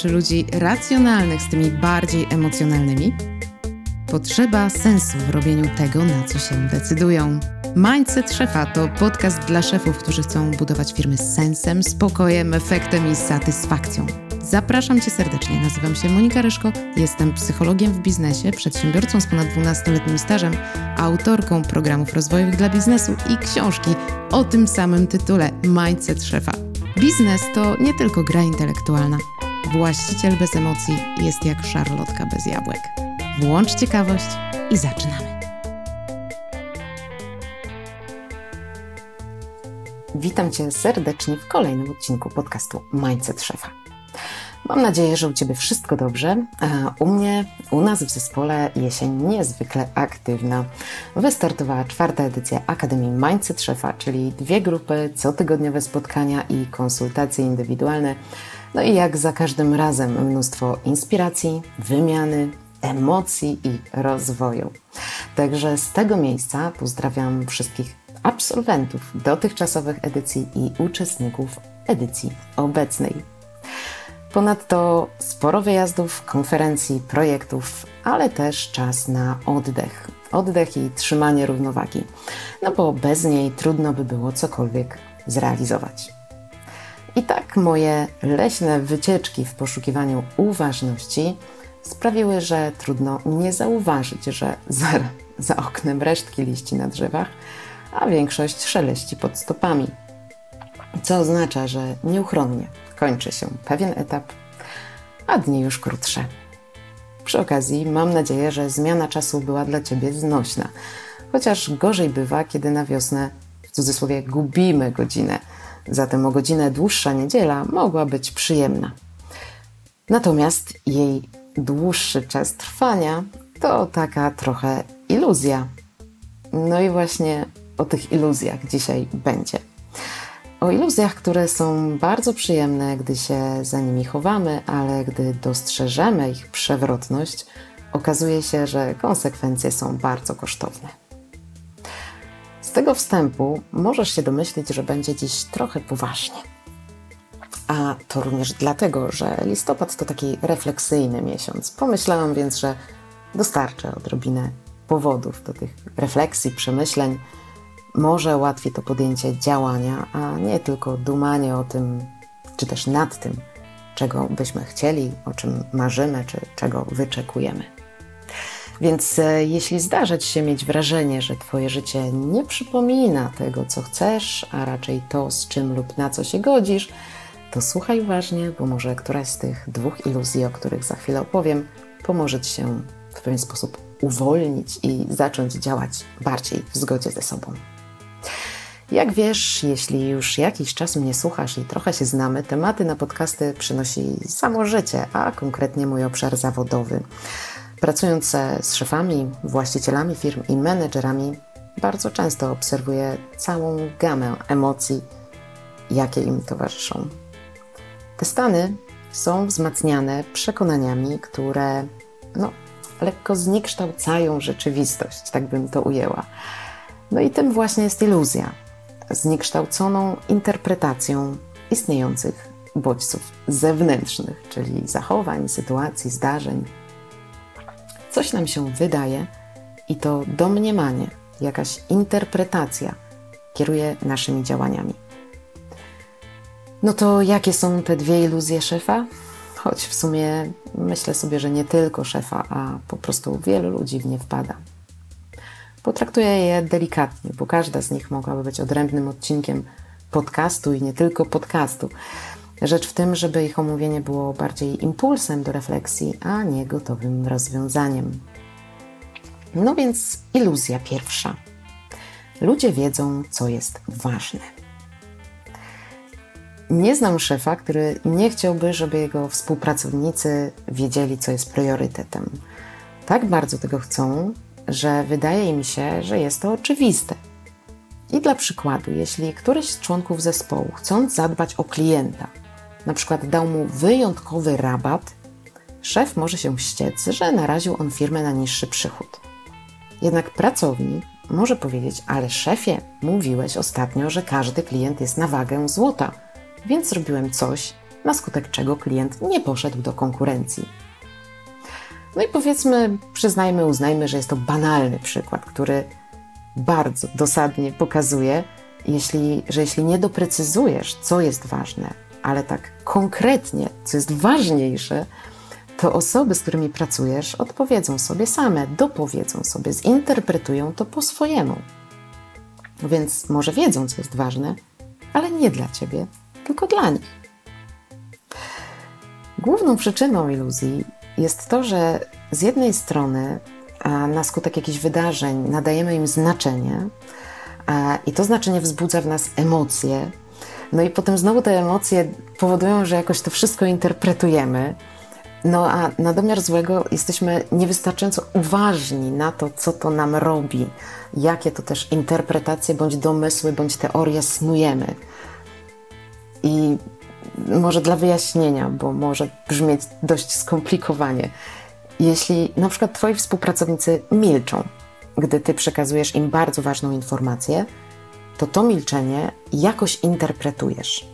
łączy ludzi racjonalnych z tymi bardziej emocjonalnymi? Potrzeba sensu w robieniu tego, na co się decydują. Mindset Szefa to podcast dla szefów, którzy chcą budować firmy z sensem, spokojem, efektem i satysfakcją. Zapraszam Cię serdecznie. Nazywam się Monika Ryszko, jestem psychologiem w biznesie, przedsiębiorcą z ponad 12-letnim stażem, autorką programów rozwojowych dla biznesu i książki o tym samym tytule Mindset Szefa. Biznes to nie tylko gra intelektualna. Właściciel bez emocji jest jak szarlotka bez jabłek. Włącz ciekawość i zaczynamy. Witam Cię serdecznie w kolejnym odcinku podcastu Mindset Szefa. Mam nadzieję, że u Ciebie wszystko dobrze. U mnie, u nas w zespole jesień niezwykle aktywna. Wystartowała czwarta edycja Akademii Mindset Szefa, czyli dwie grupy, cotygodniowe spotkania i konsultacje indywidualne. No i jak za każdym razem mnóstwo inspiracji, wymiany, emocji i rozwoju. Także z tego miejsca pozdrawiam wszystkich absolwentów dotychczasowych edycji i uczestników edycji obecnej. Ponadto sporo wyjazdów, konferencji, projektów, ale też czas na oddech. Oddech i trzymanie równowagi, no bo bez niej trudno by było cokolwiek zrealizować. I tak moje leśne wycieczki w poszukiwaniu uważności sprawiły, że trudno nie zauważyć, że za, za oknem resztki liści na drzewach, a większość szeleści pod stopami. Co oznacza, że nieuchronnie kończy się pewien etap, a dni już krótsze. Przy okazji mam nadzieję, że zmiana czasu była dla Ciebie znośna, chociaż gorzej bywa, kiedy na wiosnę w cudzysłowie gubimy godzinę. Zatem o godzinę dłuższa niedziela mogła być przyjemna. Natomiast jej dłuższy czas trwania to taka trochę iluzja. No i właśnie o tych iluzjach dzisiaj będzie. O iluzjach, które są bardzo przyjemne, gdy się za nimi chowamy, ale gdy dostrzeżemy ich przewrotność, okazuje się, że konsekwencje są bardzo kosztowne. Z tego wstępu możesz się domyślić, że będzie dziś trochę poważnie. A to również dlatego, że listopad to taki refleksyjny miesiąc. Pomyślałam więc, że dostarczę odrobinę powodów do tych refleksji, przemyśleń może łatwiej to podjęcie działania, a nie tylko dumanie o tym, czy też nad tym, czego byśmy chcieli, o czym marzymy, czy czego wyczekujemy. Więc e, jeśli zdarza Ci się mieć wrażenie, że Twoje życie nie przypomina tego, co chcesz, a raczej to, z czym lub na co się godzisz, to słuchaj uważnie, bo może któraś z tych dwóch iluzji, o których za chwilę opowiem, pomoże Ci się w pewien sposób uwolnić i zacząć działać bardziej w zgodzie ze sobą. Jak wiesz, jeśli już jakiś czas mnie słuchasz i trochę się znamy, tematy na podcasty przynosi samo życie, a konkretnie mój obszar zawodowy. Pracując z szefami, właścicielami firm i menedżerami, bardzo często obserwuję całą gamę emocji, jakie im towarzyszą. Te stany są wzmacniane przekonaniami, które no, lekko zniekształcają rzeczywistość, tak bym to ujęła. No i tym właśnie jest iluzja zniekształconą interpretacją istniejących bodźców zewnętrznych, czyli zachowań, sytuacji, zdarzeń. Coś nam się wydaje i to domniemanie, jakaś interpretacja kieruje naszymi działaniami. No to jakie są te dwie iluzje szefa? Choć w sumie myślę sobie, że nie tylko szefa, a po prostu wielu ludzi w nie wpada. Potraktuję je delikatnie, bo każda z nich mogłaby być odrębnym odcinkiem podcastu i nie tylko podcastu. Rzecz w tym, żeby ich omówienie było bardziej impulsem do refleksji, a nie gotowym rozwiązaniem. No więc iluzja pierwsza. Ludzie wiedzą, co jest ważne. Nie znam szefa, który nie chciałby, żeby jego współpracownicy wiedzieli, co jest priorytetem. Tak bardzo tego chcą, że wydaje mi się, że jest to oczywiste. I dla przykładu, jeśli któryś z członków zespołu, chcąc zadbać o klienta, na przykład dał mu wyjątkowy rabat, szef może się ściec, że naraził on firmę na niższy przychód. Jednak pracownik może powiedzieć: Ale szefie, mówiłeś ostatnio, że każdy klient jest na wagę złota, więc zrobiłem coś, na skutek czego klient nie poszedł do konkurencji. No i powiedzmy, przyznajmy, uznajmy, że jest to banalny przykład, który bardzo dosadnie pokazuje, jeśli, że jeśli nie doprecyzujesz, co jest ważne, ale tak konkretnie, co jest ważniejsze, to osoby, z którymi pracujesz, odpowiedzą sobie same, dopowiedzą sobie, zinterpretują to po swojemu. Więc może wiedzą, co jest ważne, ale nie dla ciebie, tylko dla nich. Główną przyczyną iluzji jest to, że z jednej strony na skutek jakichś wydarzeń nadajemy im znaczenie, i to znaczenie wzbudza w nas emocje. No i potem znowu te emocje powodują, że jakoś to wszystko interpretujemy. No a na domiar złego jesteśmy niewystarczająco uważni na to, co to nam robi, jakie to też interpretacje, bądź domysły, bądź teorie snujemy. I może dla wyjaśnienia, bo może brzmieć dość skomplikowanie. Jeśli na przykład Twoi współpracownicy milczą, gdy Ty przekazujesz im bardzo ważną informację, to to milczenie jakoś interpretujesz.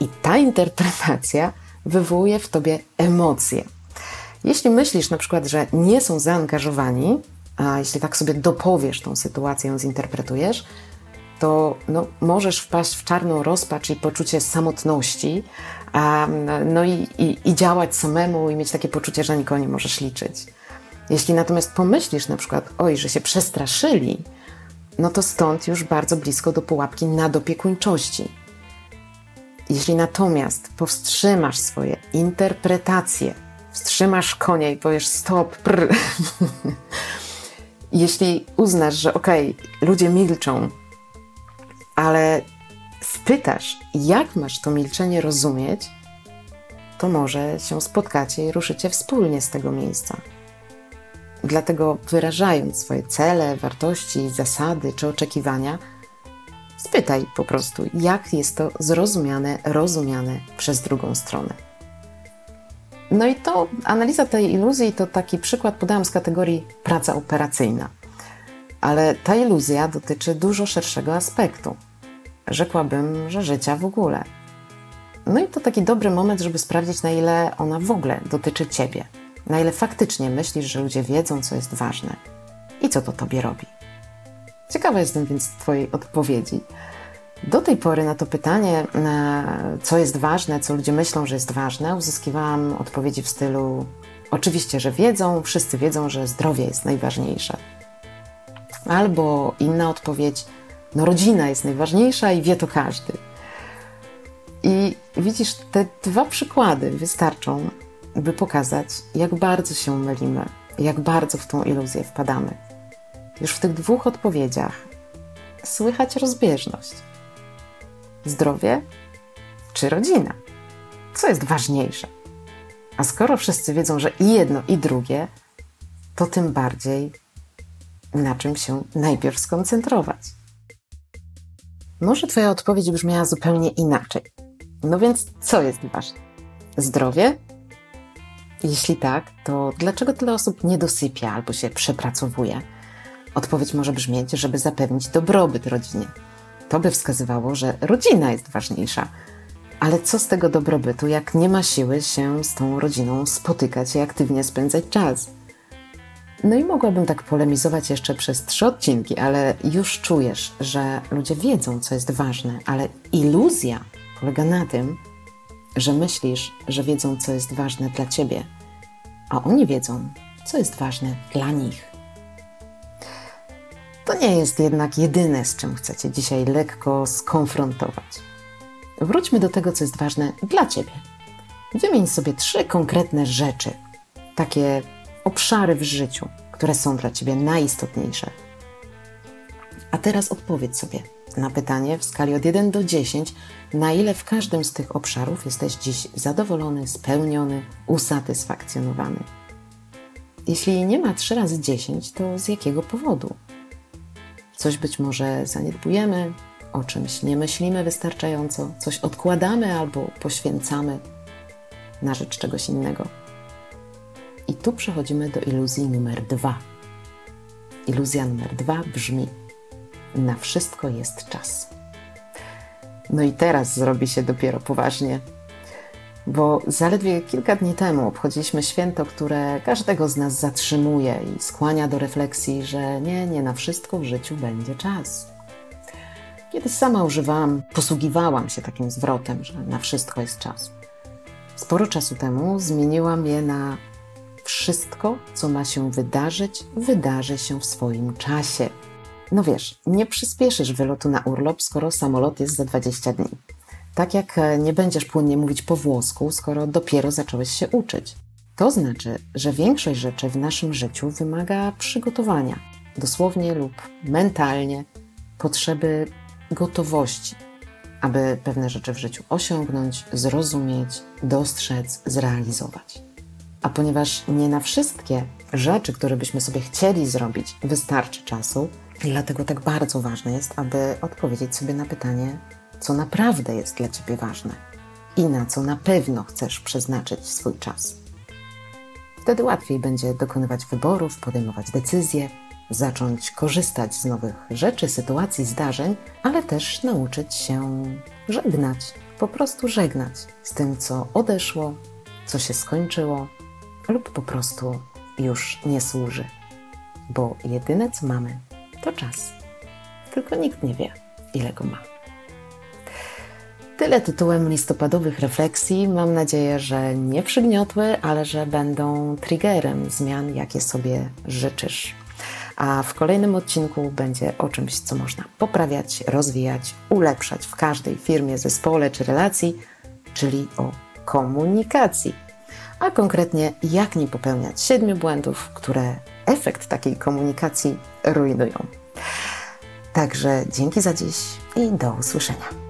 I ta interpretacja wywołuje w Tobie emocje. Jeśli myślisz na przykład, że nie są zaangażowani, a jeśli tak sobie dopowiesz tą sytuację, ją zinterpretujesz, to no, możesz wpaść w czarną rozpacz i poczucie samotności, a, no i, i, i działać samemu i mieć takie poczucie, że nikogo nie możesz liczyć. Jeśli natomiast pomyślisz na przykład, oj, że się przestraszyli, no to stąd już bardzo blisko do pułapki nadopiekuńczości. Jeśli natomiast powstrzymasz swoje interpretacje, wstrzymasz konia i powiesz stop, prr. jeśli uznasz, że okej, okay, ludzie milczą, ale spytasz, jak masz to milczenie rozumieć, to może się spotkacie i ruszycie wspólnie z tego miejsca. Dlatego wyrażając swoje cele, wartości, zasady czy oczekiwania, spytaj po prostu, jak jest to zrozumiane, rozumiane przez drugą stronę. No i to analiza tej iluzji to taki przykład podałam z kategorii praca operacyjna. Ale ta iluzja dotyczy dużo szerszego aspektu. Rzekłabym, że życia w ogóle. No i to taki dobry moment, żeby sprawdzić, na ile ona w ogóle dotyczy ciebie na ile faktycznie myślisz, że ludzie wiedzą, co jest ważne i co to tobie robi. Ciekawa jestem więc Twojej odpowiedzi. Do tej pory na to pytanie, co jest ważne, co ludzie myślą, że jest ważne, uzyskiwałam odpowiedzi w stylu: Oczywiście, że wiedzą, wszyscy wiedzą, że zdrowie jest najważniejsze. Albo inna odpowiedź: No, rodzina jest najważniejsza i wie to każdy. I widzisz, te dwa przykłady wystarczą, by pokazać, jak bardzo się mylimy, jak bardzo w tą iluzję wpadamy. Już w tych dwóch odpowiedziach słychać rozbieżność. Zdrowie czy rodzina? Co jest ważniejsze? A skoro wszyscy wiedzą, że i jedno, i drugie, to tym bardziej na czym się najpierw skoncentrować. Może Twoja odpowiedź brzmiała zupełnie inaczej. No więc co jest ważne? Zdrowie jeśli tak, to dlaczego tyle osób nie dosypia albo się przepracowuje? Odpowiedź może brzmieć, żeby zapewnić dobrobyt rodzinie. To by wskazywało, że rodzina jest ważniejsza. Ale co z tego dobrobytu, jak nie ma siły się z tą rodziną spotykać i aktywnie spędzać czas? No i mogłabym tak polemizować jeszcze przez trzy odcinki, ale już czujesz, że ludzie wiedzą, co jest ważne, ale iluzja polega na tym, że myślisz, że wiedzą, co jest ważne dla ciebie, a oni wiedzą, co jest ważne dla nich. To nie jest jednak jedyne, z czym chcecie dzisiaj lekko skonfrontować. Wróćmy do tego, co jest ważne dla ciebie. Wymień sobie trzy konkretne rzeczy, takie obszary w życiu, które są dla ciebie najistotniejsze. A teraz odpowiedz sobie na pytanie w skali od 1 do 10, na ile w każdym z tych obszarów jesteś dziś zadowolony, spełniony, usatysfakcjonowany. Jeśli nie ma 3 razy 10, to z jakiego powodu? Coś być może zaniedbujemy, o czymś nie myślimy wystarczająco, coś odkładamy albo poświęcamy na rzecz czegoś innego. I tu przechodzimy do iluzji numer dwa. Iluzja numer dwa brzmi: na wszystko jest czas. No i teraz zrobi się dopiero poważnie. bo zaledwie kilka dni temu obchodziliśmy święto, które każdego z nas zatrzymuje i skłania do refleksji, że nie, nie na wszystko w życiu będzie czas. Kiedyś sama używałam, posługiwałam się takim zwrotem, że na wszystko jest czas. Sporo czasu temu zmieniłam je na wszystko, co ma się wydarzyć, wydarzy się w swoim czasie. No wiesz, nie przyspieszysz wylotu na urlop, skoro samolot jest za 20 dni. Tak jak e, nie będziesz płynnie mówić po włosku, skoro dopiero zacząłeś się uczyć. To znaczy, że większość rzeczy w naszym życiu wymaga przygotowania, dosłownie lub mentalnie, potrzeby gotowości, aby pewne rzeczy w życiu osiągnąć, zrozumieć, dostrzec, zrealizować. A ponieważ nie na wszystkie rzeczy, które byśmy sobie chcieli zrobić, wystarczy czasu, dlatego tak bardzo ważne jest, aby odpowiedzieć sobie na pytanie, co naprawdę jest dla Ciebie ważne i na co na pewno chcesz przeznaczyć swój czas. Wtedy łatwiej będzie dokonywać wyborów, podejmować decyzje, zacząć korzystać z nowych rzeczy, sytuacji, zdarzeń, ale też nauczyć się żegnać, po prostu żegnać z tym, co odeszło, co się skończyło, lub po prostu już nie służy. Bo jedyne, co mamy, to czas. Tylko nikt nie wie, ile go ma. Tyle tytułem listopadowych refleksji. Mam nadzieję, że nie przygniotły, ale że będą triggerem zmian, jakie sobie życzysz. A w kolejnym odcinku będzie o czymś, co można poprawiać, rozwijać, ulepszać w każdej firmie, zespole czy relacji, czyli o komunikacji. A konkretnie, jak nie popełniać siedmiu błędów, które efekt takiej komunikacji rujnują. Także dzięki za dziś i do usłyszenia.